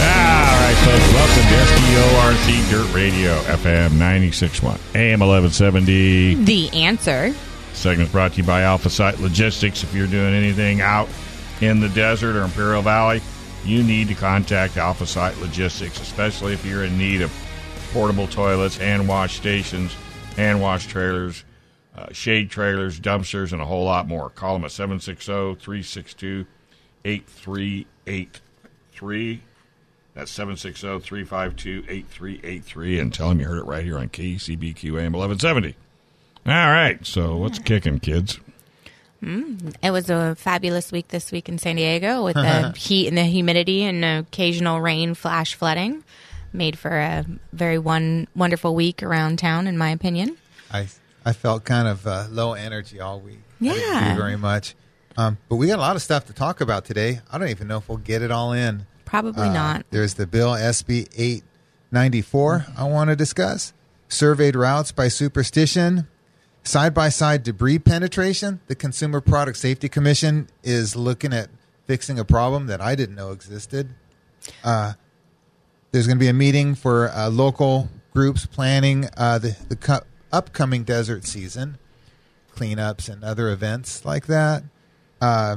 All right, folks, welcome to SDORC Dirt Radio, FM 96.1, AM 1170. The answer. Segment's brought to you by Alpha Site Logistics. If you're doing anything out in the desert or Imperial Valley, you need to contact Alpha Site Logistics, especially if you're in need of portable toilets, hand wash stations, hand wash trailers, uh, shade trailers, dumpsters, and a whole lot more. Call them at 760 362 8383. That's 760 352 8383. And tell them you heard it right here on KCBQ AM 1170. All right. So what's kicking, kids? Mm, it was a fabulous week this week in San Diego with the heat and the humidity and occasional rain, flash flooding. Made for a very one wonderful week around town, in my opinion. I I felt kind of uh, low energy all week. I didn't Yeah. very much. Um, but we got a lot of stuff to talk about today. I don't even know if we'll get it all in. Probably Uh, not. There's the bill SB 894 I want to discuss. Surveyed routes by superstition. Side by side debris penetration. The Consumer Product Safety Commission is looking at fixing a problem that I didn't know existed. Uh, there's going to be a meeting for uh, local groups planning uh, the, the cu- upcoming desert season, cleanups and other events like that. Uh,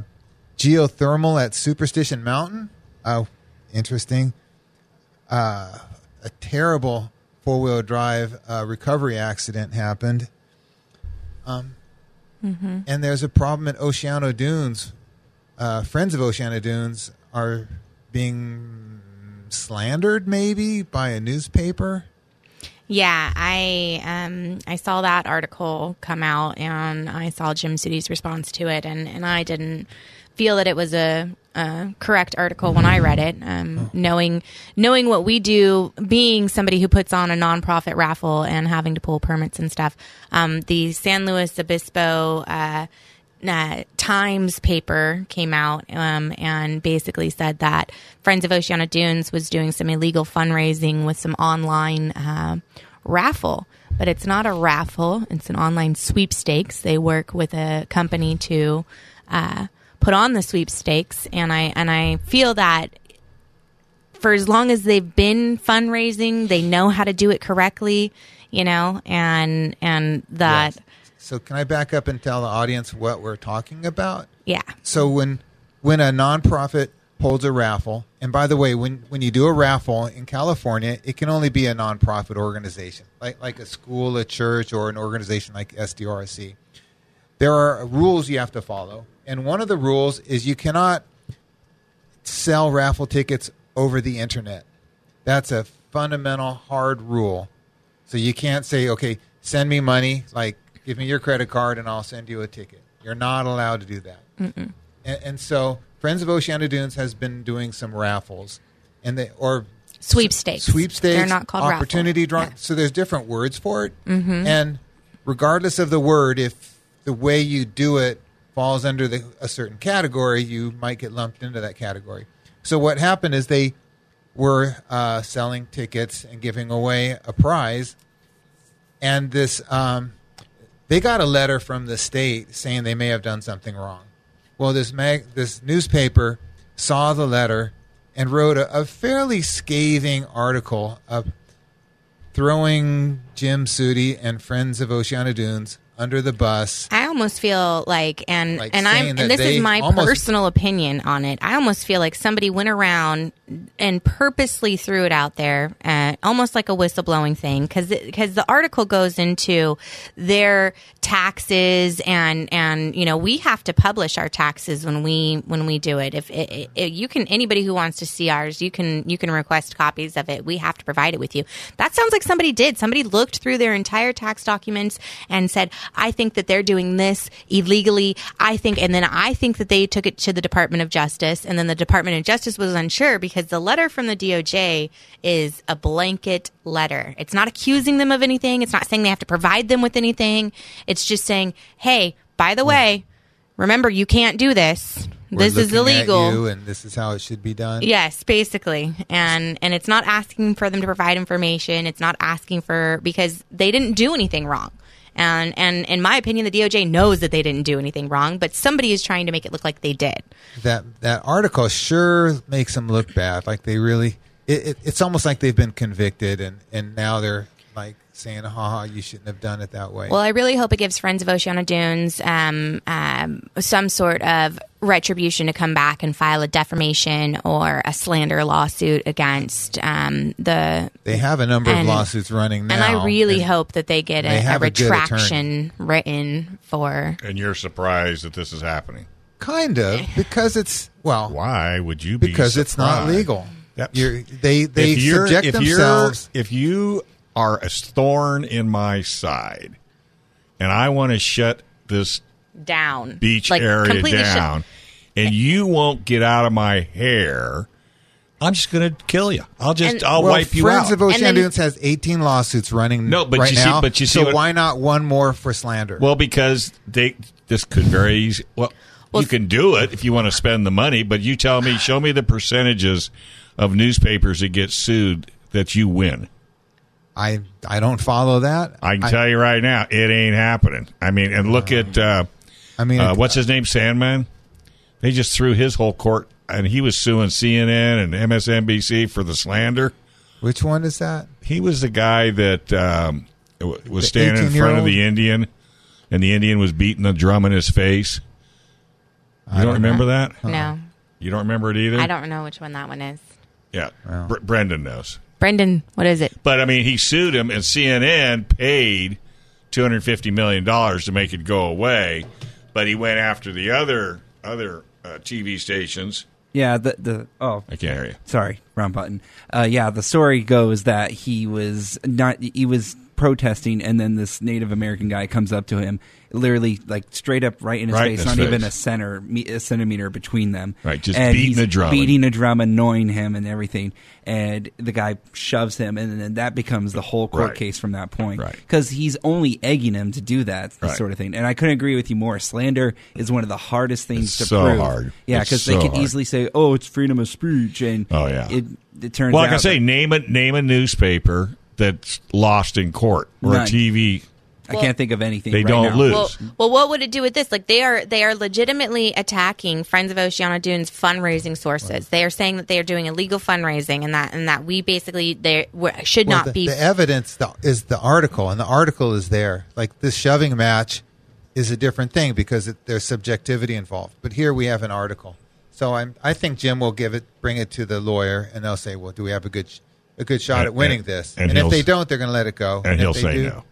geothermal at Superstition Mountain. Interesting. Uh, a terrible four wheel drive uh, recovery accident happened. Um, And there's a problem at Oceano Dunes. Uh, friends of Oceano Dunes are being slandered, maybe, by a newspaper. Yeah, I um I saw that article come out and I saw Jim Suty's response to it and and I didn't feel that it was a, correct article when I read it. Um, knowing knowing what we do, being somebody who puts on a nonprofit raffle and having to pull permits and stuff, um, the San Luis Obispo. Uh, uh, Times paper came out um, and basically said that Friends of Oceano Dunes was doing some illegal fundraising with some online uh, raffle. But it's not a raffle; it's an online sweepstakes. They work with a company to uh, put on the sweepstakes, and I and I feel that for as long as they've been fundraising, they know how to do it correctly, you know, and and that Yes. So, can I back up and tell the audience what we're talking about? yeah. So when when a nonprofit holds a raffle, and by the way, when when you do a raffle in California, it can only be a nonprofit organization, like like a school, a church, or an organization like SDRC. There are rules you have to follow, and one of the rules is you cannot sell raffle tickets over the internet. That's a fundamental hard rule. So you can't say, okay, send me money, like give me your credit card and I'll send you a ticket. You're not allowed to do that. And, and so Friends of Oceano Dunes has been doing some raffles, and they or Sweepstakes. sweepstakes. They're not called opportunity raffle. draw. Mm-hmm. So there's different words for it, and regardless of the word, if the way you do it falls under the, a certain category, you might get lumped into that category. So what happened is they were uh, selling tickets and giving away a prize, and this um, they got a letter from the state saying they may have done something wrong. Well, this mag this newspaper saw the letter and wrote a, a fairly scathing article of, throwing Jim Suty and Friends of Oceano Dunes under the bus. I almost feel like, and Like and I'm, and this is my almost- personal opinion on it. I almost feel like somebody went around and purposely threw it out there, uh, almost like a whistleblowing thing, because because the article goes into their taxes and and you know we have to publish our taxes when we when we do it. If it, it, you can anybody who wants to see ours, you can you can request copies of it. We have to provide it with you. That sounds like somebody did. Somebody looked through their entire tax documents and said, "I think that they're doing this illegally. I think," and then I think that they took it to the Department of Justice, and then the Department of Justice was unsure because the letter from the DOJ is a blanket letter. It's not accusing them of anything. It's not saying they have to provide them with anything. It's just saying, "Hey, by the way, remember you can't do this. We're this is illegal." and this is how it should be done. Yes, basically. And and it's not asking for them to provide information. It's not asking for because they didn't do anything wrong. And and in my opinion, the DOJ knows that they didn't do anything wrong, but somebody is trying to make it look like they did. That that article sure makes them look bad. Like they really, it, it, it's almost like they've been convicted, and and now they're like saying, "Ha, you shouldn't have done it that way." Well, I really hope it gives Friends of Oceano Dunes um, um, some sort of retribution to come back and file a defamation or a slander lawsuit against um, the. they have a number of lawsuits running now, And I really and hope that they get they a, a have a retraction written for. And you're surprised that this is happening. kind of because it's well, Why would you be? because it's not legal. Yep. You're, they they if you're, subject if themselves. You're, if you are a thorn in my side, and I want to shut this down beach Like, area completely shut- down, and you won't get out of my hair, I'm just going to kill you. I'll just And- I'll well, wipe you Friends out. of Oceano then- Dunes has 18 lawsuits running. No, but right you see- now. but you see so what- why not one more for slander? well, because they this could very easy. Well, Well, you can do it if you want to spend the money, but you tell me, show me the percentages of newspapers that get sued that you win. I I don't follow that. I can tell you right now, it ain't happening. I mean, and look at uh, I mean, uh, what's his name, Sandmann. They just threw his whole court, and he was suing CNN and MSNBC for the slander. which one is that? He was the guy that um, was The standing in front of the Indian, and the Indian was beating a drum in his face. You don't, remember that? No, You don't remember it either. I don't know which one that one is. Yeah, Br- Brendan knows. Brendan, what is it? But I mean, he sued him, and CNN paid two hundred fifty million dollars to make it go away. But he went after the other other uh, TV stations. Yeah, the the oh, I can't hear you. sorry, wrong button. Uh, yeah, the story goes that he was not he was protesting, and then this Native American guy comes up to him, literally like straight up right in his Right in face, his not even a center a centimeter between them. Right, just and beating he's the drum. beating a drum, annoying him, and everything. And the guy shoves him, and then that becomes the whole court Right. case from that point. Right. because he's only egging him to do that Right. sort of thing. And I couldn't agree with you more. Slander is one of the hardest things It's to so prove. hard. Yeah, because so they can hard. easily say, "Oh, it's freedom of speech," and Oh, yeah. it, it turns Well, out like I say, name a name a newspaper that's lost in court or a None. TV. I can't think of anything. They right don't now. lose. Well, well, what would it do with this? Like they are they are legitimately attacking Friends of Oceano Dunes fundraising sources. They are saying that they are doing illegal fundraising and that and that we basically they we- should Well, not the, be. the evidence the, is the article, and the article is there. Like this shoving match is a different thing because it, there's subjectivity involved. But here we have an article, so I'm, I think Jim will give it, bring it to the lawyer, and they'll say, "Well, do we have a good sh- a good shot And- at winning and- this?" and And, if they don't, they're going to let it go. And if he'll they say do- no.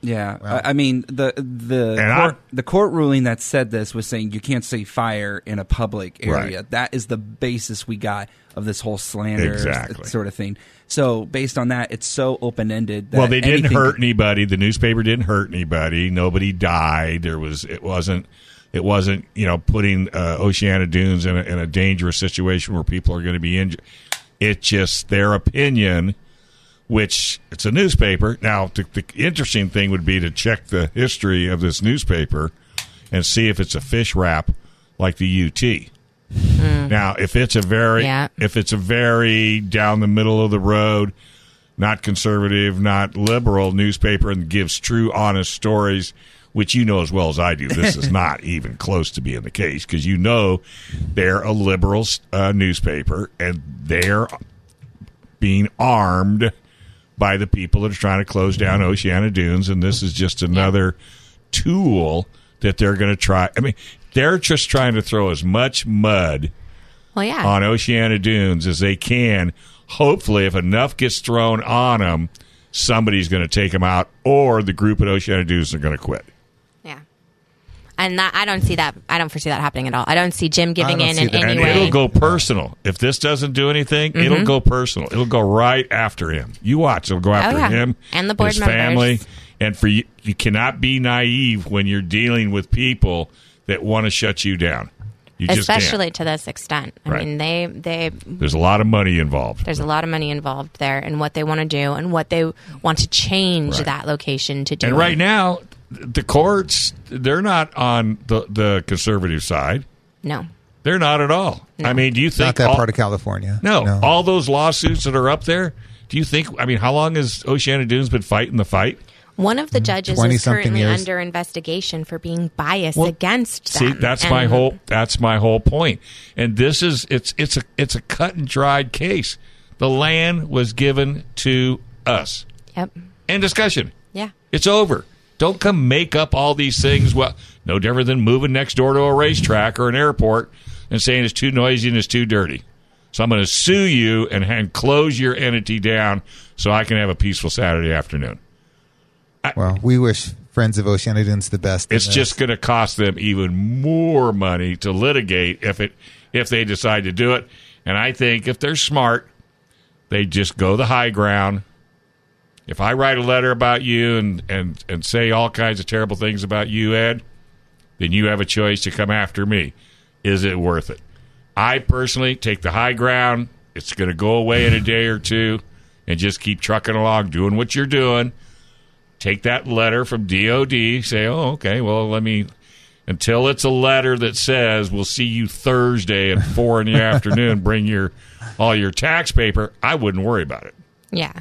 Yeah, Well- I I mean the the court, I- the court ruling that said this was saying you can't say fire in a public area. Right. That is the basis we got of this whole slander Exactly. sort of thing. So based on that, it's so open ended. Well, they didn't hurt anybody. The newspaper didn't hurt anybody. Nobody died. There was. It wasn't. It wasn't. You know, putting uh, Oceano Dunes in a, in a dangerous situation where people are going to be injured. It's just their opinion, which it's a newspaper. Now, the, the interesting thing would be to check the history of this newspaper and see if it's a fish wrap like the UT. Now, if it's a very, Yeah. if it's a very down the middle of the road, not conservative, not liberal newspaper, and gives true, honest stories, which you know as well as I do, this is not even close to being the case because you know they're a liberal uh, newspaper and they're being armed by the people that are trying to close down mm-hmm. Oceano Dunes, and this is just another tool that they're going to try. I mean, they're just trying to throw as much mud Well, yeah. on Oceano Dunes as they can. Hopefully, if enough gets thrown on them, somebody's going to take them out, or the group at Oceano Dunes are going to quit. And that I don't see that. I don't foresee that happening at all. I don't see Jim giving in in that. any And way. it'll go personal. If this doesn't do anything, it'll mm-hmm. go personal. It'll go right after him. You watch. It'll go oh, after yeah. him And the board his members. family. And for you, you cannot be naive when you're dealing with people that want to shut you down. You especially to this extent. I Right. mean, they they There's a lot of money involved. there's a lot of money involved there, and what they want to do, and what they want to change Right. that location to do. And right now, the courts they're not on the the conservative side. no, They're not at all. I mean, do you think Not that all- part of California. No, all those lawsuits that are up there. Do you think? I mean, how long has Oceano Dunes been fighting the fight? one of the mm-hmm. judges is currently years. under investigation for being biased Well, against See, them. that's my whole. That's my whole point. And this is it's it's a it's a cut and dried case. The land was given to us. Yep. End discussion. Yeah. It's over. Don't come make up all these things. Well, no different than moving next door to a racetrack or an airport and saying it's too noisy and it's too dirty. So I'm going to sue you and hand close your entity down so I can have a peaceful Saturday afternoon. Well, we wish Friends of Oceano Dunes the best. It's just going to cost them even more money to litigate if it if they decide to do it. And I think if they're smart, they just go the high ground. If I write a letter about you and, and, and say all kinds of terrible things about you, Ed, then you have a choice to come after me. Is it worth it? I personally take the high ground. It's going to go away in a day or two and just keep trucking along, doing what you're doing take that letter from DOD, say, oh, okay, well, let me, until it's a letter that says, we'll see you Thursday at four in the afternoon, bring your, all your tax paper, I wouldn't worry about it. Yeah.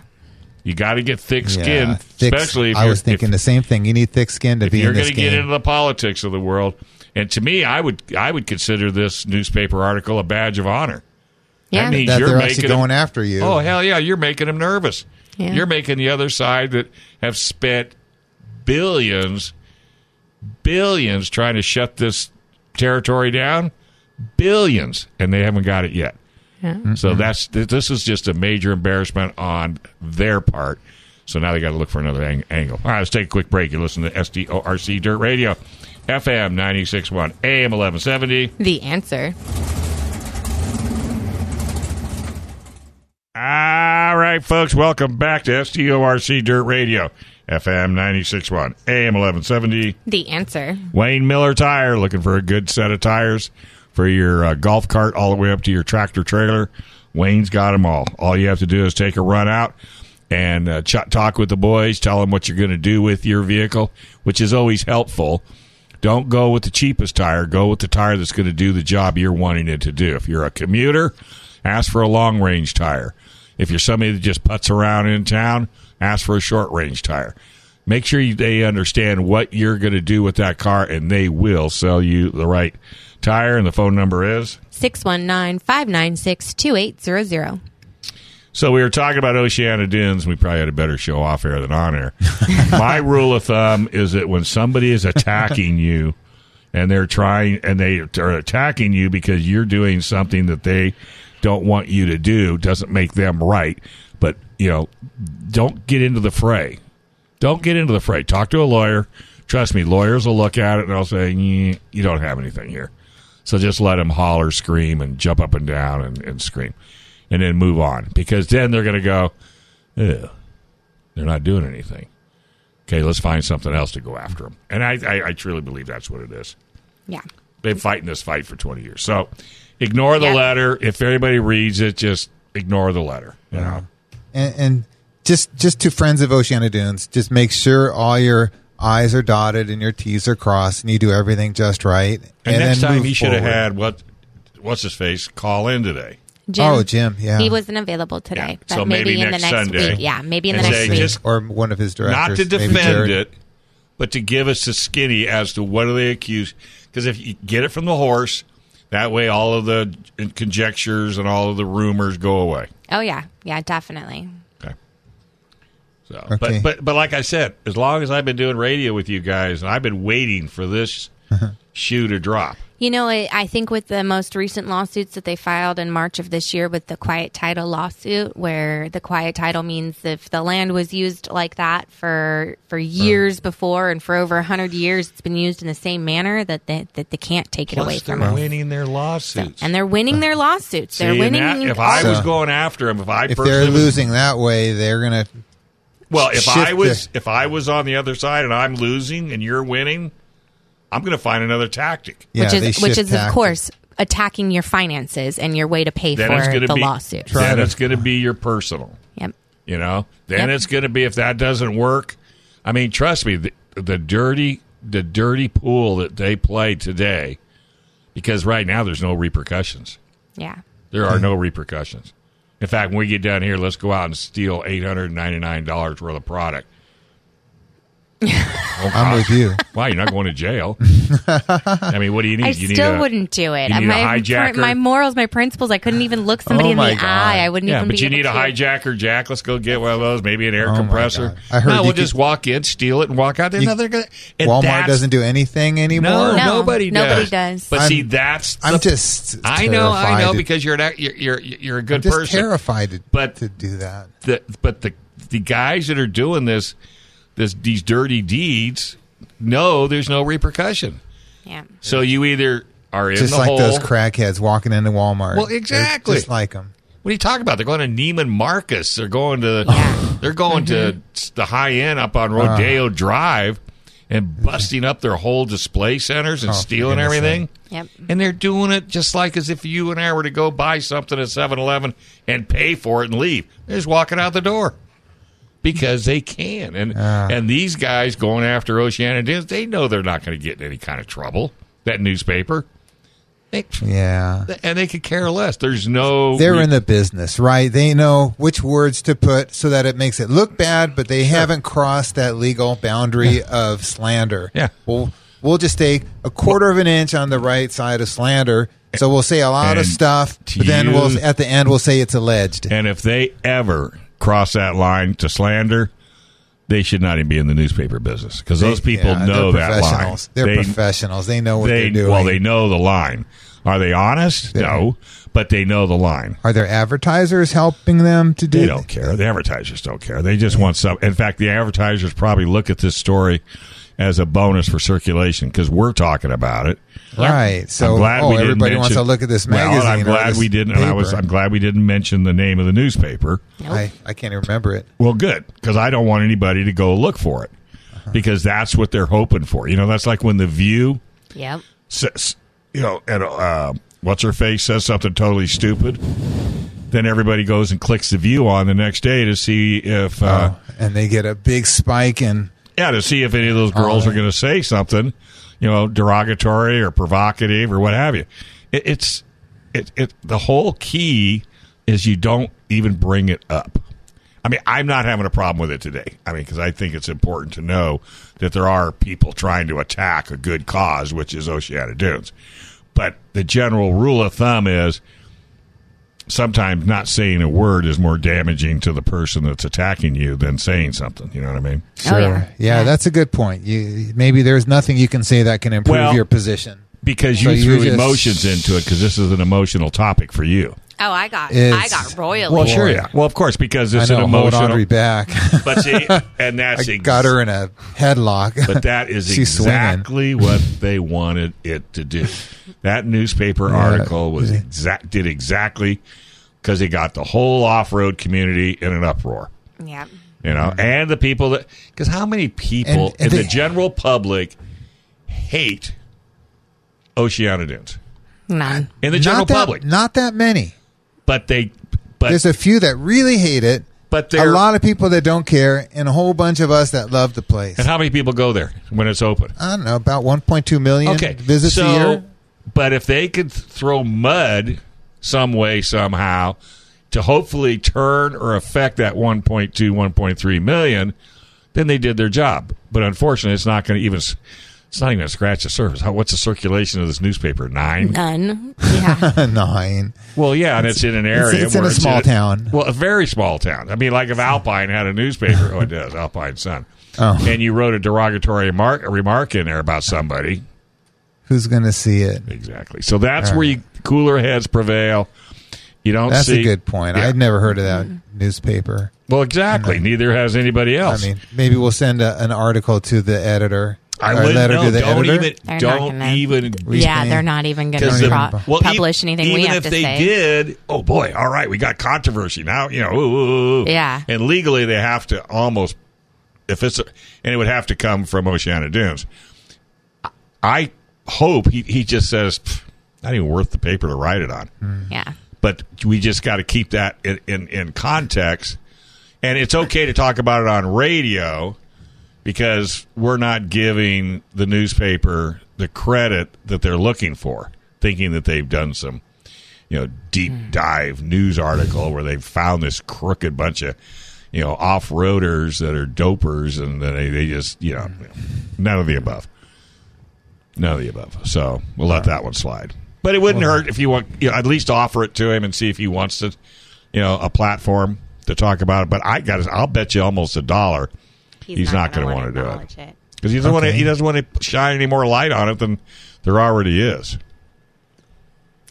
You got to get thick Yeah, skin, thick- especially if I was thinking if, the same thing. You need thick skin to if be you're going to get into the politics of the world. And to me, I would, I would consider this newspaper article a badge of honor. Yeah. That means that you're they're making actually them- going after you. Oh hell yeah, you're making them nervous. Yeah. You're making the other side that have spent billions, billions trying to shut this territory down, billions, and they haven't got it yet. So mm-hmm. that's th- this is just a major embarrassment on their part. So now they got to look for another ang- angle. All right, let's take a quick break. You listen to SDORC Dirt Radio, FM 96.1, AM 1170. The answer. All right, folks, welcome back to SDORC Dirt Radio, FM 96.1, AM 1170. The answer. Wayne Miller Tire, looking for a good set of tires for your uh, golf cart all the way up to your tractor trailer. Wayne's got them all. All you have to do is take a run out and uh, ch- talk with the boys, tell them what you're going to do with your vehicle, which is always helpful. Don't go with the cheapest tire. Go with the tire that's going to do the job you're wanting it to do. If you're a commuter, ask for a long range tire. If you're somebody that just puts around in town, ask for a short range tire. Make sure you, they understand what you're going to do with that car, and they will sell you the right tire. And the phone number is 619 596 2800. So we were talking about Oceano Dunes. We probably had a better show off air than on air. My rule of thumb is that when somebody is attacking you and they're trying and they are attacking you because you're doing something that they don't want you to do, doesn't make them right. But you know, don't get into the fray. Don't get into the fray. Talk to a lawyer. Trust me, lawyers will look at it and they'll say, "You don't have anything here." So just let them holler, scream, and jump up and down and, and scream, and then move on. Because then they're going to go, Ew, they're not doing anything. Okay, let's find something else to go after them. And I, I, I truly believe that's what it is. Yeah. They've been fighting this fight for 20 years. So ignore the Yep. letter. If anybody reads it, just ignore the letter. You know? and, and just just to friends of Oceano Dunes, just make sure all your I's are dotted and your T's are crossed, and you do everything just right. And, next then time he should have had what what's his face call in today. Jim. Oh, Jim, yeah. He wasn't available today. Yeah, But so maybe, maybe in the next next Sunday. week. Yeah, maybe in the next say, week. just- or one of his directors. Not to defend it, but to give us a skinny as to what are they accused. Because if you get it from the horse, that way all of the conjectures and all of the rumors go away. oh, yeah. Yeah, definitely. Okay. So, Okay. but but but like I said, as long as I've been doing radio with you guys, and I've been waiting for this uh-huh. shoe to drop. You know, I, I think with the most recent lawsuits that they filed in March of this year with the quiet title lawsuit, where the quiet title means if the land was used like that for for years before and for over a hundred years, it's been used in the same manner that they, that they can't take it away Plus, they're from us. winning their lawsuits. And they're winning their lawsuits. They're See, winning. that- if I So- was going after them, if I If personally they're was- losing that way, they're gonna. Well, if I was the- if I was on the other side and I'm losing and you're winning, I'm going to find another tactic. Yeah, which is which shift is of course attacking your finances and your way to pay Then for going to the be lawsuit. Try Then to- it's going to be your personal. Yep. You know, then Yep. it's going to be if that doesn't work. I mean, trust me, the, the dirty, the dirty pool that they play today, because right now there's no repercussions. Yeah. There are no repercussions. In fact, when we get down here, let's go out and steal eight hundred ninety nine dollars worth of product. Oh, I'm with you. Why you're not going to jail? I mean, what do you need? I you still need a, wouldn't do it. you need my, a hijacker? my morals, my principles. I couldn't even look somebody Oh in the God. eye. I wouldn't Yeah, even. but be you need a able to. hijacker, Jack. Let's go get one of those. Maybe an air Oh compressor. I heard no, you we'll could- just walk in, steal it, and walk out. They're You- not- they're and Walmart doesn't do anything anymore. No, No, nobody does. nobody does. But I'm- see, that's I'm the- just. I know, I know, because you're an, you're you're you're a I'm good just person. terrified to, But- to do that. The, but the the guys that are doing this, this these dirty deeds, know there's no repercussion. Yeah. So you either are in Just the like hole. those crackheads walking into Walmart. Well, They're exactly. Just like them. What are you talking about? They're going to Neiman Marcus. They're going to they're going Mm-hmm. to the high end up on Uh. Rodeo Drive and busting up their whole display centers and Oh, stealing everything. Yep. And they're doing it just like as if you and I were to go buy something at 7-Eleven and pay for it and leave. They're just walking out the door. Because they can. And Ah. and these guys going after Oceano Dunes, they know they're not going to get in any kind of trouble. That newspaper. They, Yeah. and they could care less. There's no They're in the business, right? They know which words to put so that it makes it look bad, but they haven't crossed that legal boundary of slander. Yeah. We'll, we'll just take a quarter of an inch on the right side of slander. So we'll say a lot of stuff, but then we'll at the end we'll say it's alleged. And if they ever cross that line to slander, they should not even be in the newspaper business because those people Yeah, know that line. They're They- professionals. They know what they they're doing. well, they know the line. Are they honest? Yeah. No, but they know the line. Are there advertisers helping them to do? They don't care. The advertisers don't care. They just want some. In fact, the advertisers probably look at this story as a bonus for circulation because we're talking about it. Right. So I'm glad oh, we didn't everybody wants to look at this Well, magazine. I'm glad we didn't. And I was. I'm glad we didn't mention the name of the newspaper. I, I can't even remember it. Well, good because I don't want anybody to go look for it Uh-huh. because that's what they're hoping for. You know, that's like when the View Yep. says, you know, and uh, what's her face says something totally stupid. Then everybody goes and clicks the View on the next day to see if, uh, Oh, and they get a big spike in. Yeah, to see if any of those girls Oh. are going to say something, you know, derogatory or provocative or what have you. It, it's it, it the whole key is you don't even bring it up. I mean, I'm not having a problem with it today. I mean, because I think it's important to know that there are people trying to attack a good cause, which is Oceano Dunes. But the general rule of thumb is sometimes not saying a word is more damaging to the person that's attacking you than saying something. You know what I mean? Oh, yeah. yeah, that's a good point. You maybe there's nothing you can say that can improve Well, your position. because So you you threw just- emotions into it because this is an emotional topic for you. Oh, I got. It's- I got royally. Well, oh, sure, yeah. Well, of course, because it's I it's know, an emotional. hold emotional. Audrey back. But see, and that's I ex- got her in a headlock. But that is She's swinging. exactly what they wanted it to do. That newspaper article was exact did exactly because it got the whole off road community in an uproar. Yep. You know, and the people that because how many people And- and in the they- general public hate Oceano Dunes None. in the general not that, public, Not that many. But they but There's a few that really hate it. but A they're lot of people that don't care, and a whole bunch of us that love the place. and how many people go there when it's open? I don't know about 1.2 million okay visits so, a year. but if they could throw mud some way somehow to hopefully turn or affect that 1.2 1.3 million then they did their job but unfortunately it's not going to even It's not even a scratch the surface. How, what's the circulation of this newspaper? Nine. None. Yeah. Nine. Well, yeah, and it's, in an area. it's in where a small town. Well, a very small town. I mean, like if Alpine had a newspaper, oh, it does, Alpine Sun, Oh. and you wrote a derogatory remark, a remark in there about somebody, Who's going to see it? exactly. So that's All where you cooler heads prevail. You don't That's see. a good point. Yeah. I'd never heard of that newspaper. Well, exactly. Neither has anybody else. I mean, maybe we'll send a, an article to the editor. I wouldn't letter know. to the don't editor. even. They're not don't gonna- even. yeah, Spain. they're not even going Because to the- pro- well, publish anything even we have if to they say. did, oh boy, all right, we got controversy now. You know, ooh, ooh, ooh. Yeah. and legally they have to almost if it's a, and it would have to come from Oceano Dunes. I hope he he just says "Pff, not even worth the paper to write it on. Hmm. Yeah. But we just got to keep that in, in in context, and it's okay to talk about it on radio because we're not giving the newspaper the credit that they're looking for, thinking that they've done some, you know, deep hmm. dive news article where they've found this crooked bunch of, you know, off roaders that are dopers and they, they just, you know, hmm. none of the above. None of the above. So we'll let that one slide. But it wouldn't hurt if you want, you know, at least offer it to him and see if he wants to, you know, a platform to talk about it. But I got, I'll bet you almost a dollar He's not gonna gonna wanna do it. it. because he doesn't want to. He doesn't want to shine any more light on it than there already is.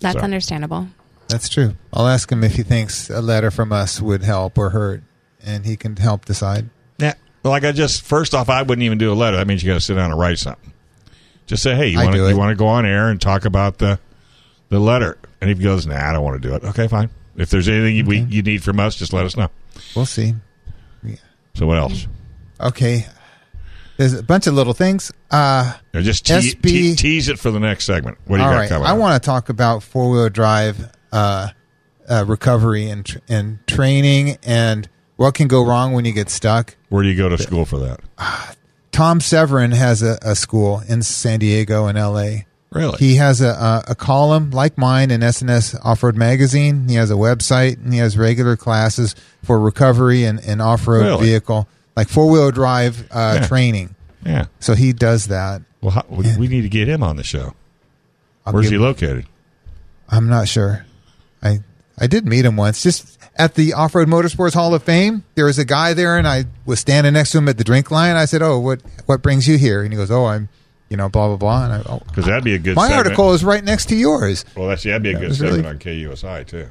That's So. understandable. That's true. I'll ask him if he thinks a letter from us would help or hurt, and he can help decide. Yeah. Well, like I just first off, I wouldn't even do a letter. That means you got to sit down and write something. Just say, hey, you want to you want to go on air and talk about the the letter? And if he goes, nah, I don't want to do it. Okay, fine. If there's anything you, we, you need from us, just let us know. We'll see. So what else? Okay. There's a bunch of little things. Uh, just te- SB te- tease it for the next segment. What do you all got right. coming? I want to talk about four wheel drive uh, uh, recovery and tr- and training and what can go wrong when you get stuck. Where do you go to school for that? Uh, Tom Severin has a, a school in San Diego and L.A. Really? He has a, a, a column like mine in SNS Off Road Magazine. He has a website and he has regular classes for recovery and, and off road Really? vehicle, like four wheel drive uh, Yeah. training. yeah. So he does that. Well, how, we, we need to get him on the show. I'll Where's he located? I'm not sure. I I did meet him once, just at the Off Road Motorsports Hall of Fame. There was a guy there, and I was standing next to him at the drink line. I said, "Oh, what what brings you here?" And he goes, "Oh, I'm, you know, blah blah blah." And I, oh, Because that'd be a good. my segment. article is right next to yours. Well, that's yeah, that'd be a That good segment really- on KUSI too.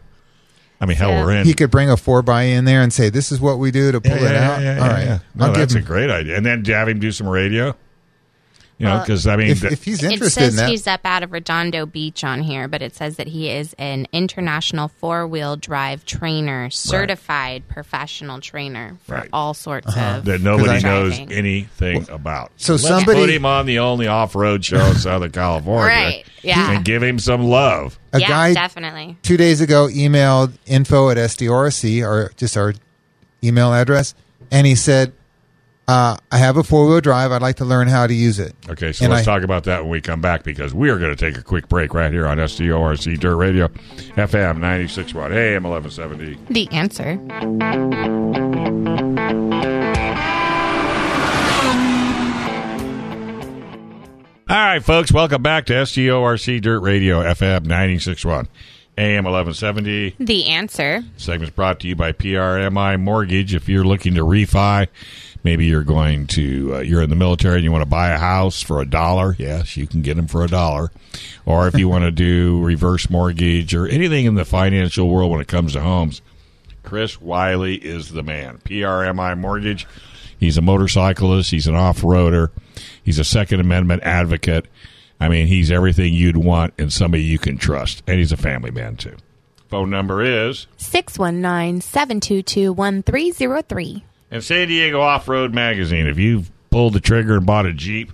I mean, hell, Yeah. we're in. He could bring a four by in there and say, "This is what we do to pull yeah, it yeah, out." yeah, yeah, All right, yeah. No, I'll give that's a great idea. And then have him do some radio. You know, Well, because I mean, If, that- if he's It interested says in that, he's up out of Redondo Beach on here, but it says that he is an international four wheel drive trainer, certified professional trainer for Right. all sorts Uh-huh. of that nobody knows driving. anything about. so Let's somebody- put him on the only off-road show in Southern California, Right, yeah. and give him some love. a yeah, guy definitely. two days ago emailed info at SDRC or just our email address, and he said, uh, "I have a four wheel drive. I'd like to learn how to use it." Okay, so And let's I- talk about that when we come back because we are going to take a quick break right here on SDORC Dirt Radio, FM 96.1, AM 1170. The answer. All right, folks, welcome back to SDORC Dirt Radio, FM 96.1, AM 1170. The answer. Segment's brought to you by PRMI Mortgage. If you're looking to refi, maybe you're going to uh, you're in the military and you want to buy a house for a dollar. Yes, you can get them for a dollar. Or if you want to do reverse mortgage or anything in the financial world when it comes to homes, Chris Wiley is the man. PRMI Mortgage. He's a motorcyclist. He's an off-roader. He's a Second Amendment advocate. I mean, he's everything you'd want and somebody you can trust, and he's a family man too. Phone number is 619 722 1303. And San Diego Off Road Magazine. If you've pulled the trigger and bought a Jeep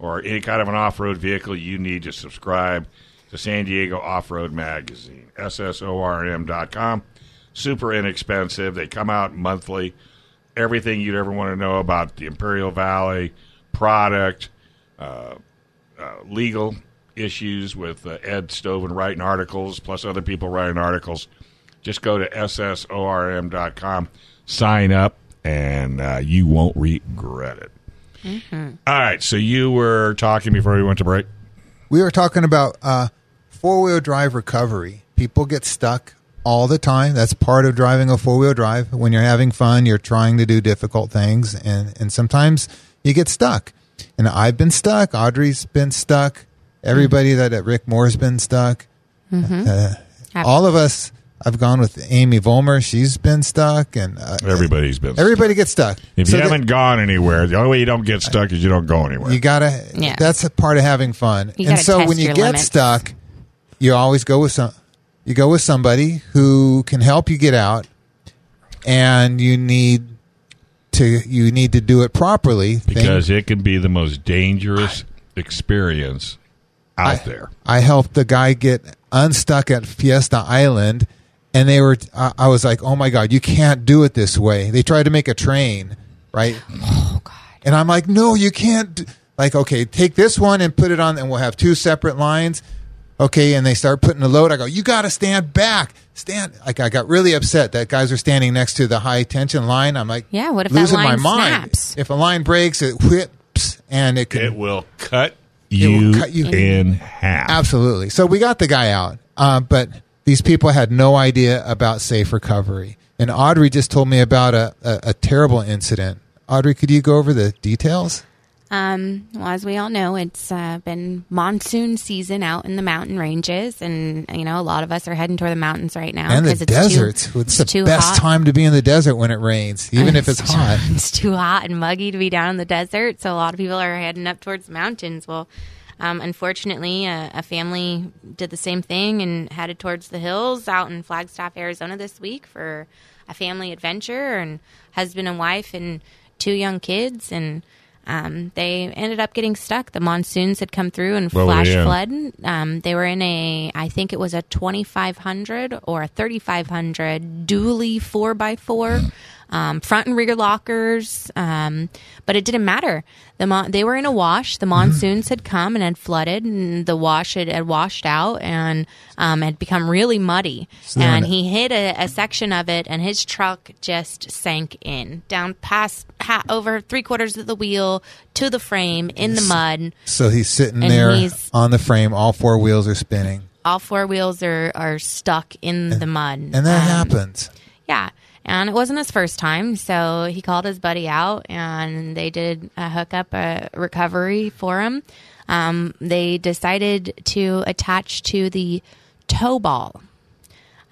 or any kind of an off road vehicle, you need to subscribe to San Diego Off Road Magazine. SSORM.com. Super inexpensive. They come out monthly. Everything you'd ever want to know about the Imperial Valley product, uh, uh, legal issues with uh, Ed Stovin writing articles, plus other people writing articles. Just go to SSORM.com, sign up, and uh, you won't regret it. All right. So you were talking before we went to break. We were talking about uh, four wheel drive recovery. People get stuck all the time. That's part of driving a four wheel drive. When you're having fun, you're trying to do difficult things, and, and sometimes you get stuck. And I've been stuck. Audrey's been stuck. Everybody that at Rick Moore's been stuck. Uh, all of us. I've gone with Amy Volmer. She's been stuck, and uh, Everybody's been. everybody gets stuck. If So you that- haven't gone anywhere, the only way you don't get stuck is you don't go anywhere. you gotta. Yeah. That's a part of having fun. You and so when you get limits. stuck, you always go with some. You go with somebody who can help you get out, and you need to you need to do it properly. because Thing- it can be the most dangerous experience out I, there. I helped the guy get unstuck at Fiesta Island, and they were. I I was like, "Oh my god, you can't do it this way." They tried to make a train, right? Oh god! And I'm like, "No, you can't." d-" Like, okay, take this one and put it on, and we'll have two separate lines. Okay, and they start putting the load. I go, "You got to stand back, stand." Like, I got really upset that guys are standing next to the high tension line. I'm like, Yeah, what if that losing line my mind? snaps? If a line breaks, it whips, and it can It will cut will you, cut you- in half. Absolutely. So we got the guy out, uh, but these people had no idea about safe recovery. And Audrey just told me about a, a, a terrible incident. Audrey, could you go over the details? Um, well, as we all know, it's uh, been monsoon season out in the mountain ranges, and you know a lot of us are heading toward the mountains right now and the it's deserts. Too, it's the too best hot. time to be in the desert when it rains, even if it's hot. It's too hot and muggy to be down in the desert, so a lot of people are heading up towards the mountains. Well, um, unfortunately, a, a family did the same thing and headed towards the hills out in Flagstaff, Arizona this week for a family adventure and husband and wife and two young kids and. Um, they ended up getting stuck. The monsoons had come through and flash in? flood. Um, they were in a, I think it was a 2500 or a 3500 dually 4x4, um, front and rear lockers. Um, but it didn't matter. The mon- They were in a wash. The monsoons had come and had flooded, and the wash had, had washed out and um, had become really muddy. and he hit a, a section of it, and his truck just sank in, down past ha- over three quarters of the wheel to the frame in the mud. So he's sitting And there he's- on the frame. All four wheels are spinning, All four wheels are, are stuck in the mud. and that Um, happens. Yeah. And it wasn't his first time, so he called his buddy out and they did a hookup a recovery for him. Um, they decided to attach to the tow ball.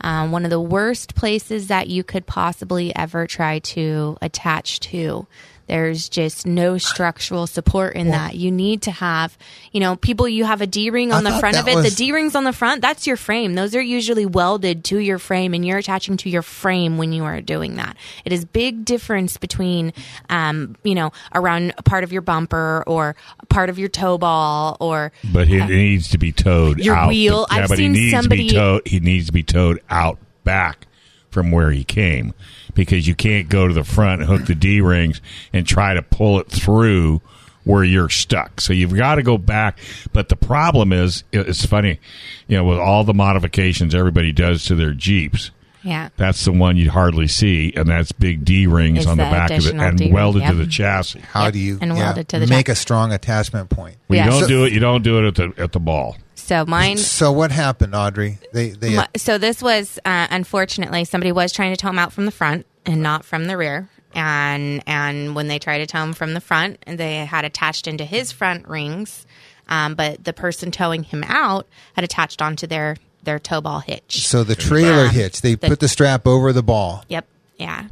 Um, one of the worst places that you could possibly ever try to attach to. There's just no structural support in that. You need to have, you know, people, you have a D ring I on the front of it. was- The D rings on the front, that's your frame. Those are usually welded to your frame and you're attaching to your frame when you are doing that. It is big difference between, um, you know, around a part of your bumper or part of your tow ball or But he, he needs to be towed Your out. wheel- Yeah, I've but seen he needs somebody- to be towed. He needs to be towed out back from where he came because you can't go to the front and hook the D rings and try to pull it through where you're stuck. So you've got to go back. But the problem is, it's funny, you know, with all the modifications everybody does to their Jeeps. yeah. That's the one you'd hardly see, and that's big D rings Is on the the back of it and D-ring, welded to the chassis. How Yep, do you and yeah, welded to the make top. a strong attachment point? Well, Yeah. you don't So- do it. You don't do it at the at the ball. So mine. So what happened, Audrey? They they My- so this was uh, unfortunately somebody was trying to tow him out from the front and not from the rear and and when they tried to tow him from the front they had attached into his front rings um, but the person towing him out had attached onto their their tow ball hitch so the trailer Um, hitch. They the- put the strap over the ball. Yep. Yeah.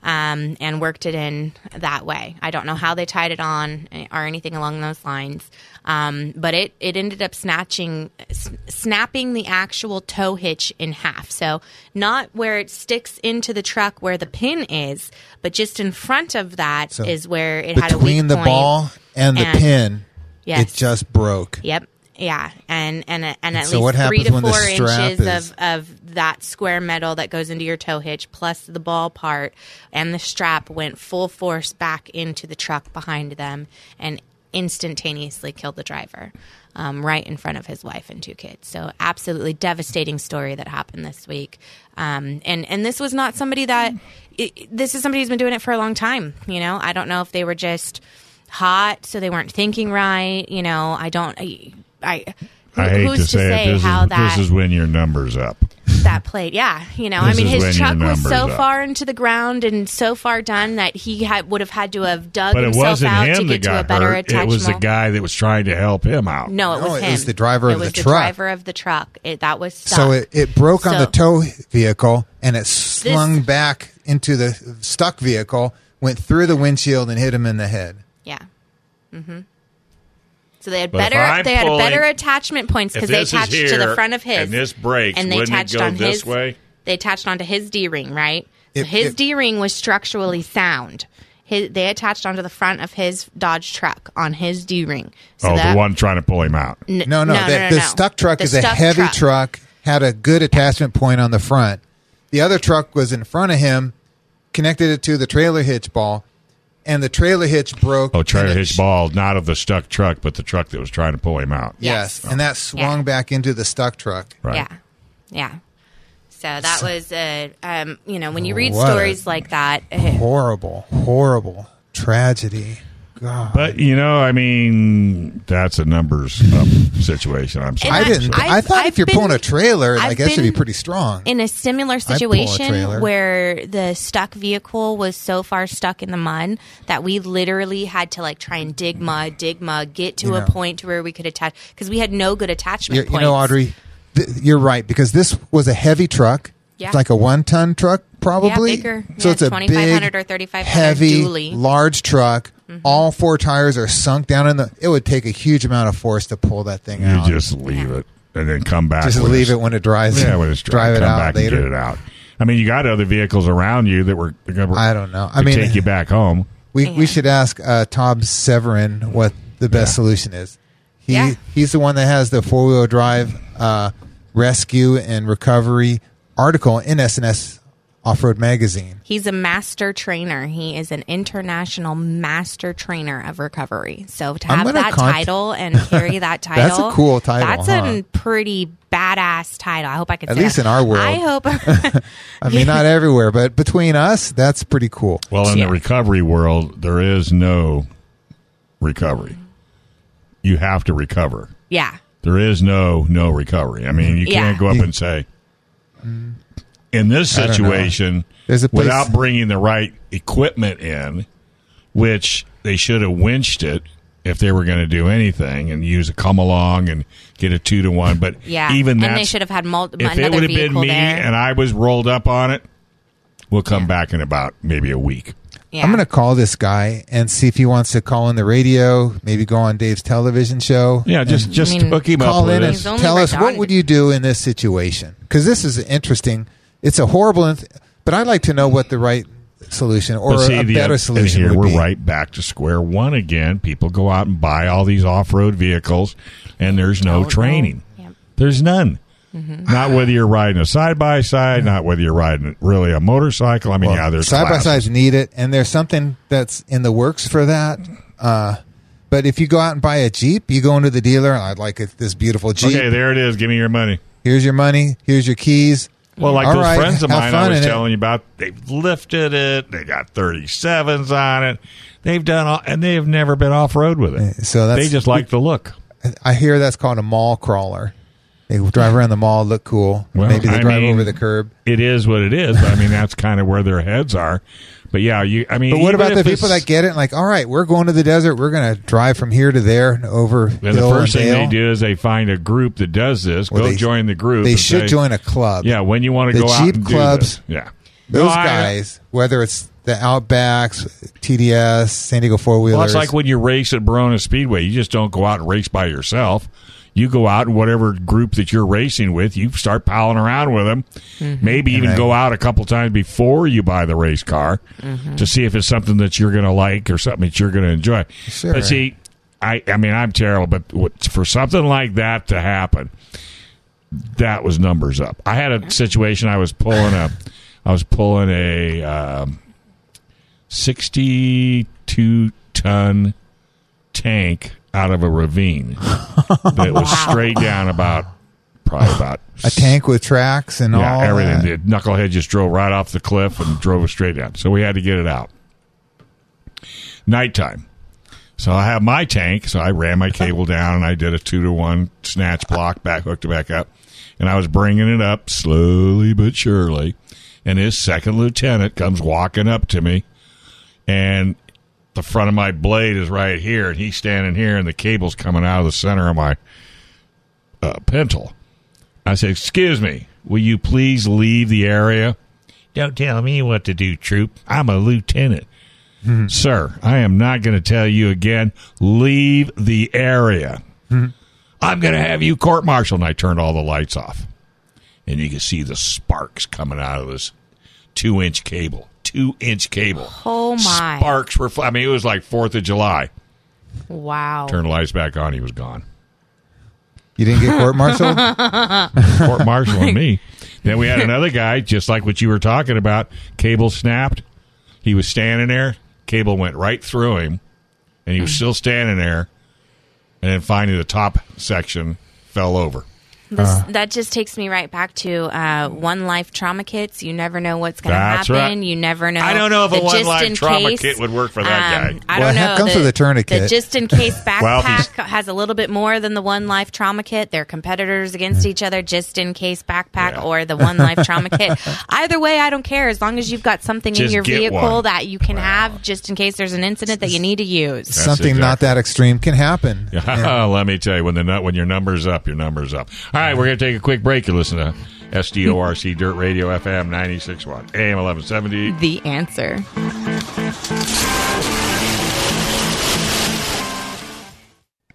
Um, and worked it in that way. I don't know how they tied it on or anything along those lines. Um, but it, it ended up snatching, s- snapping the actual tow hitch in half. So not where it sticks into the truck where the pin is, but just in front of that is So where it had a weak Between the point. ball and the And- pin, Yes. it just broke. Yep. Yeah, and and and at so least three to four inches is- of of that square metal that goes into your tow hitch, plus the ball part and the strap, went full force back into the truck behind them and instantaneously killed the driver, um, right in front of his wife and two kids. So absolutely devastating story that happened this week. Um, and and this was not somebody that it, this is somebody who's been doing it for a long time. You know, I don't know if they were just hot, so they weren't thinking right. You know, I don't. I. I who- I hate who's to say, it. This, how is, that this is when your numbers up. that played. Yeah, you know, I mean, his your truck was so up. far into the ground and so far done that he had, would have had to have dug But himself out to him that get to a better hurt. It was the guy that was trying to help him out. No, it No, was it him. was the driver it of was the the truck. driver of the truck. It, that was stuck. So it, it broke on the tow vehicle and it slung back into the stuck vehicle, went through the windshield and hit him in the head. Yeah. hmm So they had But better. I'm They had pulling- better attachment points because they this is attached to the front of his. and this breaks, and they wouldn't it attached go on this his. way? They attached onto his D ring, right? So It- his D ring was structurally sound. His, they attached onto the front of his Dodge truck on his D ring. So oh, that, the one trying to pull him out. N- No, no, no, the, no, the no. stuck truck The is a heavy truck. truck. had a good attachment point on the front. The other truck was in front of him, connected it to the trailer hitch ball, and the trailer hitch broke. Oh, trailer and it hitch ball, not of the stuck truck, but the truck that was trying to pull him out. Yes, Yes. and that swung Yeah. back into the stuck truck. Right. Yeah, yeah. So that was, a, um, you know, when you read What stories like that, Horrible, horrible tragedy. God. But you know, I mean, that's a numbers up situation. I'm sorry. I I- didn't. I, I've- thought I've if you're been- pulling a trailer, I I've guess it'd be pretty strong. in a similar pull a situation where the stuck vehicle was so far stuck in the mud that we literally had to like try and dig mud, dig mud, get to You a know. point to where we could attach because we had no good attachment You're, you know, Audrey, th- you're right because this was a heavy truck. Yeah. It's like a one-ton truck, probably. Yeah, bigger. So Yeah, it's a 2500 big, or 3500 heavy, dually. large truck. Mm-hmm. All four tires are sunk down in the. It would take a huge amount of force to pull that thing You out. You just leave it and then come back. Just leave it when it dries. Yeah, when it's dry, drive it come out back later. and get it out. I mean, you got other vehicles around you that were. Gonna, I don't know. I mean, take you back home. We Yeah. we should ask uh, Tom Severin what the best solution is. He Yeah. he's the one that has the four wheel drive uh, rescue and recovery article in SNS Off Road Magazine. He's a master trainer. He is an international master trainer of recovery. So to have that con- title and carry that title, That's a cool title, That's huh? a pretty badass title. I hope I can. At say least that. in our world. I hope. I mean, not everywhere, but between us, that's pretty cool. Well, in Yeah. the recovery world, there is no recovery. You have to recover. yeah. There is no no recovery. I mean, you Yeah. can't go up and say. In this I don't know. situation, There's place- without bringing the right equipment in, which they should have winched it if they were going to do anything and use a come along and get a two to one. But Yeah. even and that, they should have had mul- if it would have been me there. and I was rolled up on it, we'll come back in about maybe a week. yeah. I'm going to call this guy and see if he wants to call in the radio, maybe go on Dave's television show. Yeah, just just I mean, hook him up call with in and He's only tell us what would you do in this situation because this is interesting it's a horrible inth- but i'd like to know what the right solution or see, a the- better and solution here would we're be right back to square one again. People go out and buy all these off-road vehicles, and there's no Don't know. training. Yep. There's none. Mm-hmm. Not whether you're riding a side by side, not whether you're riding really a motorcycle. I mean, yeah, there's side by sides need it and there's something that's in the works for that uh, but if you go out and buy a jeep you go into the dealer i'd like it, this beautiful jeep Okay, there it is. Give me your money. here's your money here's your keys Well, like All those right, friends of mine I was in it. telling you about, they've lifted it. They got 37s on it. They've done all, and they have never been off road with it. Eh, so that's they just like the look. i hear that's called a mall crawler they drive around the mall look cool Well, maybe they I drive mean, over the curb It is what it is. But I mean, that's kind of where their heads are. But yeah, you. I mean, But what even about the if people it's- that get it? and Like, all right, we're going to the desert. We're going to drive from here to there and over hill the first and thing dale. they do is they find a group that does this. Well, go they- join the group. They and should say, join a club. Yeah, when you want to The go out Jeep and clubs, do this. Yeah, Those No, I- guys, whether it's the Outbacks, TDS, San Diego four wheelers. Well, it's like when you race at Barona Speedway. You just don't go out and race by yourself. You go out and whatever group that you're racing with, you start palling around with them. Maybe even I- go out a couple times before you buy the race car to see if it's something that you're going to like or something that you're going to enjoy. Sure. But see, I, I mean, I'm terrible, but for something like that to happen, that was numbers up. I had a situation. I was pulling a, I was pulling a um, 62 ton tank out of a ravine that was straight down about probably about a tank with tracks and yeah all everything. that. The knucklehead just drove right off the cliff and drove it straight down. So we had to get it out. Nighttime. So I have my tank. So I ran my cable down and I did a two to one snatch block back, hooked it back up. And I was bringing it up slowly but surely. And his second lieutenant comes walking up to me and the front of my blade is right here and he's standing here and the cable's coming out of the center of my uh. I said, excuse me, will you please leave the area? Don't tell me what to do, troop. I'm a lieutenant. Sir, I am not going to tell you again. Leave the area. I'm going to have you court martialed. And I turned all the lights off. And you can see the sparks coming out of this two inch cable. Two inch cable. Oh my! Sparks were, fl- I mean, it was like 4th of July. Wow. Turned the lights back on. He was gone. You didn't get court martialed? court martial on me. Then we had another guy, just like what you were talking about. Cable snapped. He was standing there. Cable went right through him, and he was still standing there. And then finally, the top section fell over. This, that just takes me right back to uh, one life trauma kits. You never know what's going to happen. right. You never know. I don't know if a one just life in trauma case, kit would work for that um, guy. I Well, don't it know. comes the, with a tourniquet. The just in case Well, backpack has a little bit more than the one life trauma kit. They're competitors against each other. Just in case backpack Yeah. or the one life trauma kit. Either way, I don't care as long as you've got something in your vehicle one. that you can have just in case there's an incident that you need to use. Something not that extreme can happen. Yeah. Let me tell you, when the when your number's up, your number's up. All right, we're going to take a quick break. You listen to SDORC Dirt Radio FM 96.1 AM 1170. The answer.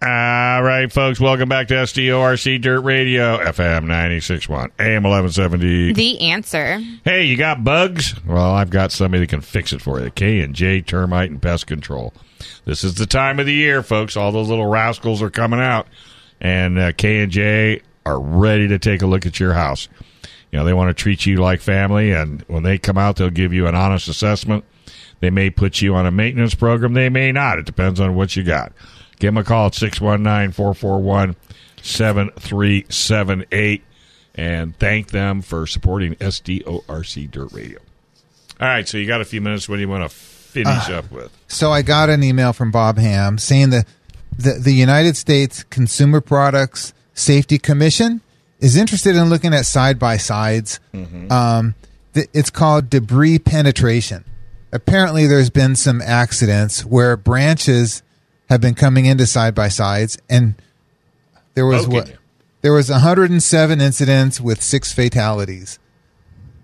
All right, folks, welcome back to SDORC Dirt Radio FM 96.1 AM 1170. The answer. Hey, you got bugs? Well, I've got somebody that can fix it for you. K and J Termite and Pest Control. This is the time of the year, folks. All those little rascals are coming out, and uh, K and J are ready to take a look at your house. You know, they want to treat you like family, and when they come out, they'll give you an honest assessment. They may put you on a maintenance program. They may not. It depends on what you got. Give them a call at 619 441 7378 and thank them for supporting SDORC Dirt Radio. All right, so you got a few minutes. What do you want to finish uh, up with? So I got an email from Bob Ham saying that the, the United States Consumer Products Safety Commission is interested in looking at side by sides. Um, th- it's called debris penetration. Apparently, there's been some accidents where branches have been coming into side by sides, and there was Poking what there was 107 incidents with six fatalities,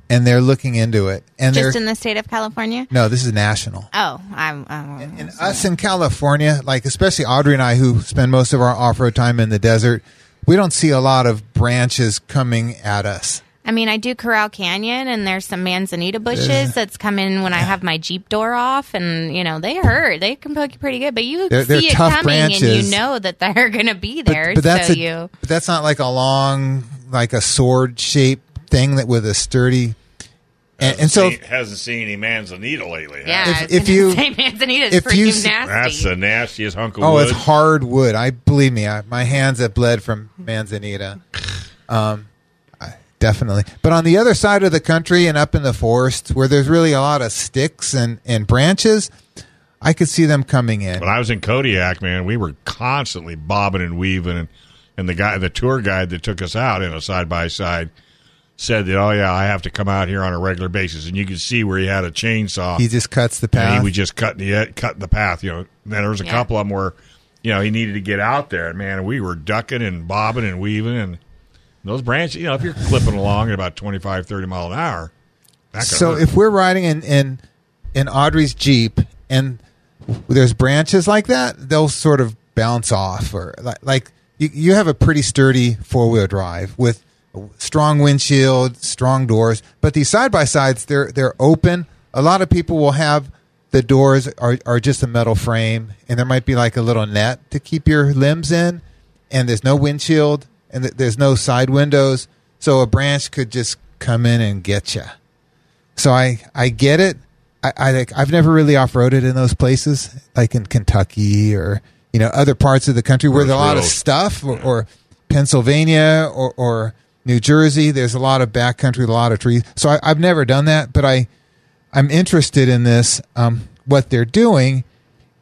and they're looking into it. And Just in the state of California? no, this is national. Oh, I'm. I'm And us in California, like especially Audrey and I, who spend most of our off road time in the desert, we don't see a lot of branches coming at us. I mean, I do Corral Canyon, and there's some manzanita bushes that's coming when I have my Jeep door off, and you know they hurt. They can poke you pretty good, but you They're- they're see it tough coming, and you know that they're going to be But, there. but that's so a, you. but that's not like a long, like a sword shaped thing that with a sturdy. And, and so, hasn't seen any manzanita lately. Yeah, If- if you- say manzanita is if you s- nasty. That's the nastiest hunk of oh, wood. it's hard wood. I believe me. I, my hands have bled from manzanita. Um, I, definitely. But on the other side of the country and up in the forests where there's really a lot of sticks and and branches, I could see them coming in. When I was in Kodiak, man, we were constantly bobbing and weaving, and, and the guy, the tour guide that took us out in a side by side, said that, oh yeah, I have to come out here on a regular basis, and you could see where he had a chainsaw. He just cuts the and path. he was just cutting the cutting the path. You know, then there was a Yeah. couple of them where, you know, he needed to get out there, and man, we were ducking and bobbing and weaving, and those branches. You know, if you're clipping along at about 25, 30 mile an hour, so hurt. if we're riding in, in in Audrey's Jeep and there's branches like that, they'll sort of bounce off or like, like you, you have a pretty sturdy four wheel drive with a strong windshield, strong doors, but these side by sides they're they're open. A lot of people will have the doors are, are just a metal frame and there might be like a little net to keep your limbs in and there's no windshield and th- there's no side windows so a branch could just come in and get you so I I get it. I, I like I've never really off roaded in those places, like in Kentucky or you know other parts of the country where there's a lot of stuff, or, or Pennsylvania or, or New Jersey. There's a lot of backcountry, a lot of trees. So I, I've never done that, but I I'm interested in this. Um, what they're doing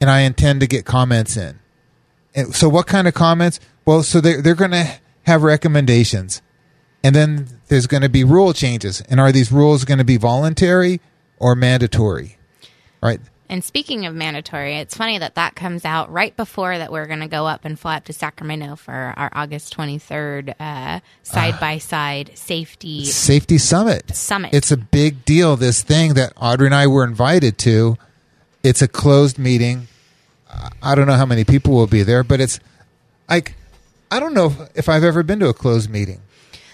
and I intend to get comments in. And so, what kind of comments? Well, so they're, they're going to have recommendations, and then there's going to be rule changes. And are these rules going to be voluntary or mandatory? Right. And speaking of mandatory, it's funny that that comes out right before that we're going to go up and fly up to Sacramento for our August 23rd uh, side by side safety Safety Summit. Summit. It's a big deal. This thing that Audrey and I were invited to. It's a closed meeting. I don't know how many people will be there, but it's like I don't know if I've ever been to a closed meeting.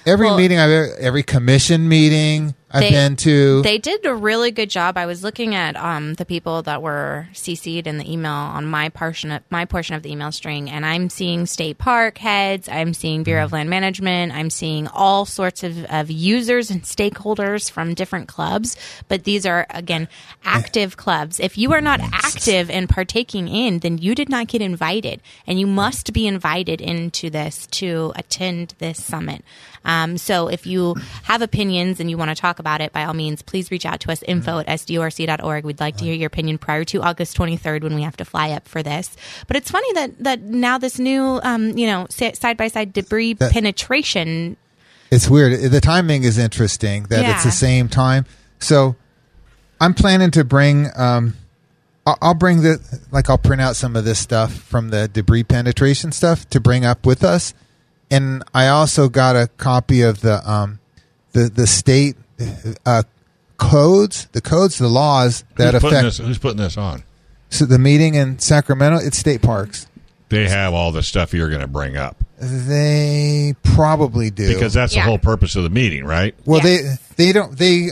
Every Well- meeting I've ever, every commission meeting I've They- been to. They did a really good job. I was looking at um, the people that were CC'd in the email on my portion of my portion of the email string, and I'm seeing state park heads. I'm seeing Bureau of Land Management. I'm seeing all sorts of, of users and stakeholders from different clubs. But these are again active clubs. If you are not active and partaking in, then you did not get invited, and you must be invited into this to attend this summit. Um, so if you have opinions and you want to talk about it, by all means, please reach out to us, info at sdorc.org. We'd like to hear your opinion prior to August 23rd when we have to fly up for this. But it's funny that, that now this new, um, you know, side by side debris That- penetration. it's weird. The timing is interesting that it's the same time. So I'm planning to bring. Um, I'll I'll bring the like I'll print out some of this stuff from the debris penetration stuff to bring up with us, and I also got a copy of the um, the the state uh, codes, the codes, the laws that who's putting affect. this? Who's putting this on? So the meeting in Sacramento, it's state parks. They have all the stuff you're going to bring up They probably do because that's Yeah. the whole purpose of the meeting, right? Well, Yes. they they don't they.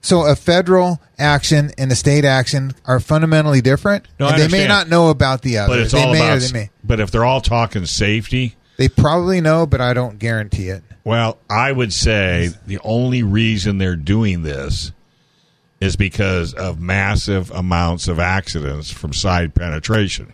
So a federal action and a state action are fundamentally different, No, I and they may not know about the other. But it's they all may about. or they may. But if they're all talking safety, They probably know, but I don't guarantee it. well, I would say the only reason they're doing this is because of massive amounts of accidents from side penetration.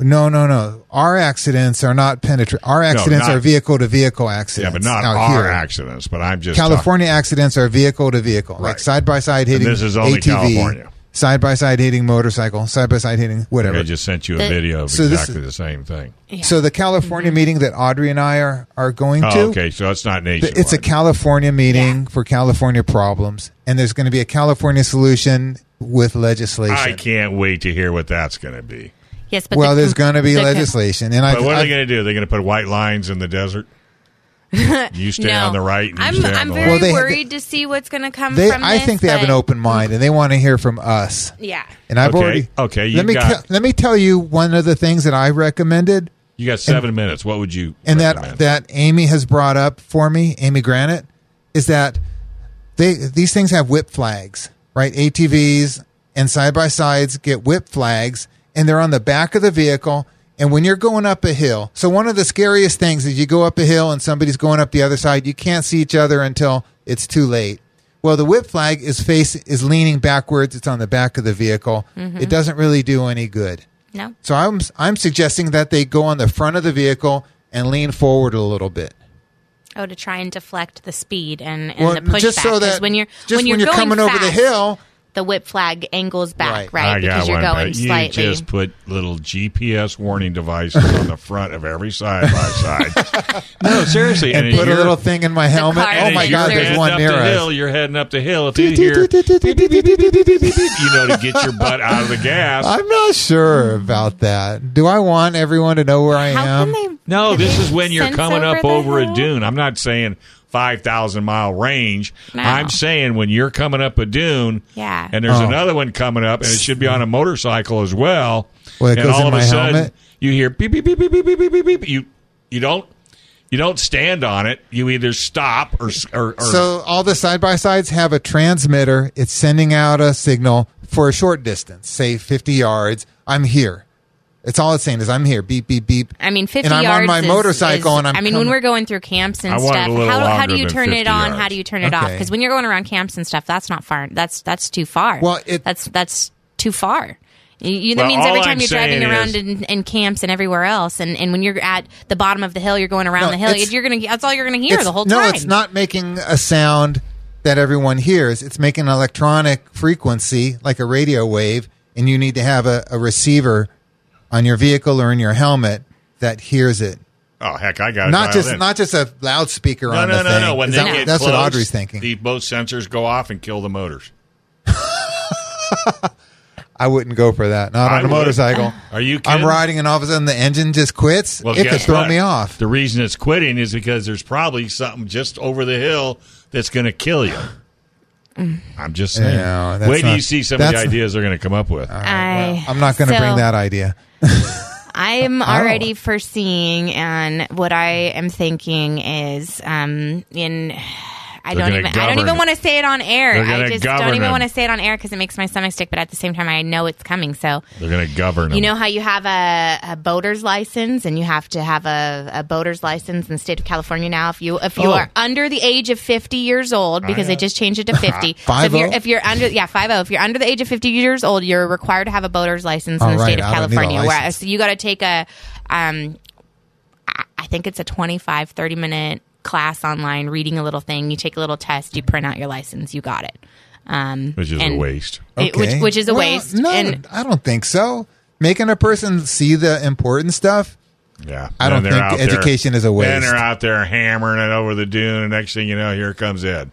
No, no, no. Our accidents are not penetrate. Our accidents not- are vehicle to vehicle accidents. Yeah, but not our here. accidents. But I'm just California accidents are vehicle to vehicle, like side by side hitting this is only ATV, California. Side by side hitting motorcycle, side by side hitting whatever. I just sent you a video of So exactly is- the same thing. So the California mm-hmm. meeting that Audrey and I are are going oh, to. Oh, okay, so it's not nationwide. It's a California meeting for California problems, and there's going to be a California solution with legislation. I can't wait to hear what that's going to be. Yes, but well, the- there's going to be the- legislation, and I. But what are they going to do? They're going to put white lines in the desert. You stay No. on the right. And I'm, stay I'm the very Well, they- worried to see what's going to come They, from I this, think they have an open mind, and they want to hear from us. Yeah. And I've Okay, already okay, you Let me got- te- let me tell you one of the things that I recommended, You got seven minutes. What would you? and that that Amy has brought up for me, Amy Granat, is that they these things have whip flags, right? ATVs and side by sides get whip flags, and they're on the back of the vehicle. And when you're going up a hill, so one of the scariest things is you go up a hill and somebody's going up the other side. You can't see each other until it's too late. Well, the whip flag is face is leaning backwards. It's on the back of the vehicle. Mm-hmm. It doesn't really do any good. No. So I'm I'm suggesting that they go on the front of the vehicle and lean forward a little bit. Oh, to try and deflect the speed and, and Well, the pushback. just so that when you're just when you're, when you're coming over the hill, the whip flag angles back, right? right? Because you're going slightly. You just put little GPS warning devices on the front of every side by side. no, seriously, and, and put a little thing in my helmet. Oh my god, there's one near us. Hill, you're heading up the hill. If you hear, you know, to get your butt out of the gas. I'm not sure about that. Do I want everyone to know where I am? No, this is when you're coming up over a dune. I'm not saying 5,000 mile range. No. I'm saying when you're coming up a dune yeah. and there's oh. another one coming up and it should be on a motorcycle as well. well and all of a sudden helmet? you hear beep, beep, beep, beep, beep, beep, beep, beep. You, you don't you don't stand on it. You either stop or, or, or so all the side by sides have a transmitter. It's sending out a signal for a short distance, say 50 yards. I'm here. It's all it's saying is I'm here. Beep beep beep. I mean, 50 and I'm yards on my is- motorcycle, is- and I'm. I mean, coming- when we're going through camps and I stuff, how, how do you turn it on? yards. How do you turn it off? Because when you're going around camps and stuff, that's not far. That's that's too far. Well, it- that's that's too far. You, you, that Well, means every time I'm you're driving saying around is- in, in camps and everywhere else, and, and when you're at the bottom of the hill, you're going around No, the hill. You're gonna that's all you're gonna hear the whole no, time. it's not making a sound that everyone hears. It's making an electronic frequency like a radio wave, and you need to have a, a receiver on your vehicle or in your helmet that hears it. Oh heck, I got it Not dialed just in. not just a loudspeaker no, on no, the no, thing. no. When Is they that- get that's what close, Audrey's thinking. The, both sensors go off and kill the motors. I wouldn't go for that. Not I on a would. motorcycle. Are you I'm riding and all of a sudden the engine just quits. Well, it could guess throw what? me off. The reason it's quitting is because there's probably something just over the hill that's going to kill you. Mm. I'm just saying. Yeah, that's Wait till not- you see some of the that's- ideas they're going to come up with. I, I'm not going to so bring that idea. I'm I don't- already foreseeing, and what I am thinking is, um, in. I don't gonna even. I don't even want to say it on air. I just don't even them. want to say it on air because it makes my stomach stick. But at the same time, I know it's coming. So They're going to govern them. you know how you have a, a boater's license, and you have to have a, a boater's license in the state of California now. If you if you Oh. are under the age of fifty years old, because they just changed it to fifty. so if you're if you're under yeah five zero, if you're under the age of fifty years old, you're required to have a boater's license in Oh, the right. state of I don't need a California. license. Whereas so you got to take a um, I- I think it's a 25, 30 minute class online, reading a little thing. You take a little test, you print out your license, you got it. Um, which is a waste. it- which, Okay. which is a Well, waste. No, and I don't think so. Making a person see the important stuff. Yeah. I don't think education is a Then waste. they're out there hammering it over the dune, and next thing you know, here comes Ed.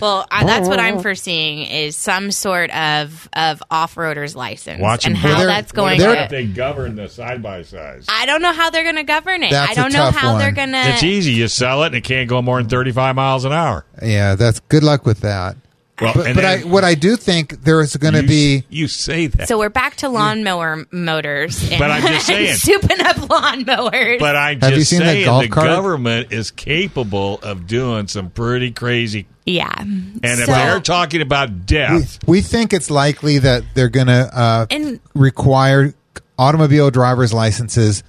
Well, I, that's what I'm foreseeing is some sort of of off roader's license Watch and them how build- that's going. they're- to, If they govern the side by sides. I don't know how they're going to govern it. That's I a don't know tough how they're one. going to. It's easy. You sell it, and it can't go more than 35 miles an hour. Yeah, that's good luck with that. Well, But, and but I, what I do think there is going to be You say that. So we're back to lawnmower motors. And, But I'm just saying. and souping up lawnmowers. But I'm Have just you seen that saying golf the cart? government is capable of doing some pretty crazy. yeah. And if they're talking about we, death, we think it's likely that they're going to uh, And- require automobile driver's licenses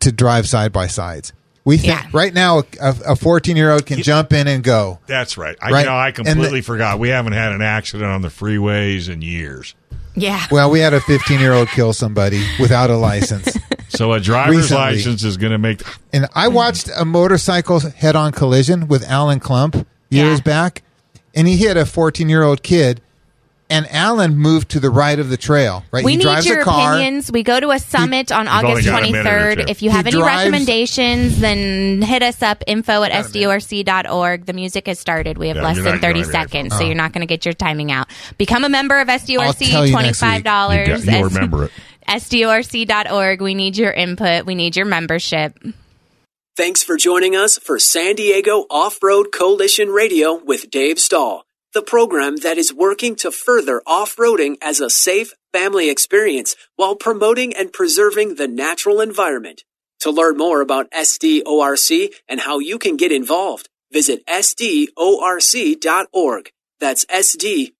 to drive side by sides. We think Yeah. right now a 14 year old can jump in and go. that's right. I Right. you know I And the- completely forgot. We haven't had an accident on the freeways in years. yeah. Well, we had a 15 year old kill somebody without a license. So a driver's Recently. license is going to make. And I mm-hmm. watched a motorcycle head on collision with Alan Klump years Yeah. back, and he hit a 14 year old kid. And Alan moved to the right of the trail. Right, We he need drives your a car. opinions. We go to a summit on August got a minute or 23rd. If you He have any drives- recommendations, then hit us up info at sdorc.org. The music has started. We have Yeah, less than 30 seconds, so oh. you're not going to get your timing out. Become a member of I'll SDORC, tell you next week. $25. You got- you'll remember it. SDORC.org. We need your input. We need your membership. Thanks for joining us for San Diego Off Road Coalition Radio with Dave Stahl, the program that is working to further off roading as a safe family experience while promoting and preserving the natural environment. To learn more about SDORC and how you can get involved, visit SDORC.org. That's SDORC.org.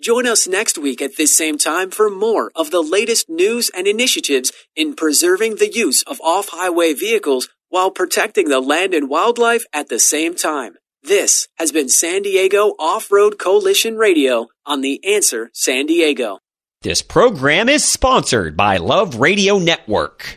Join us next week at this same time for more of the latest news and initiatives in preserving the use of off-highway vehicles while protecting the land and wildlife at the same time. This has been San Diego Off-Road Coalition Radio on The Answer San Diego. This program is sponsored by Love Radio Network.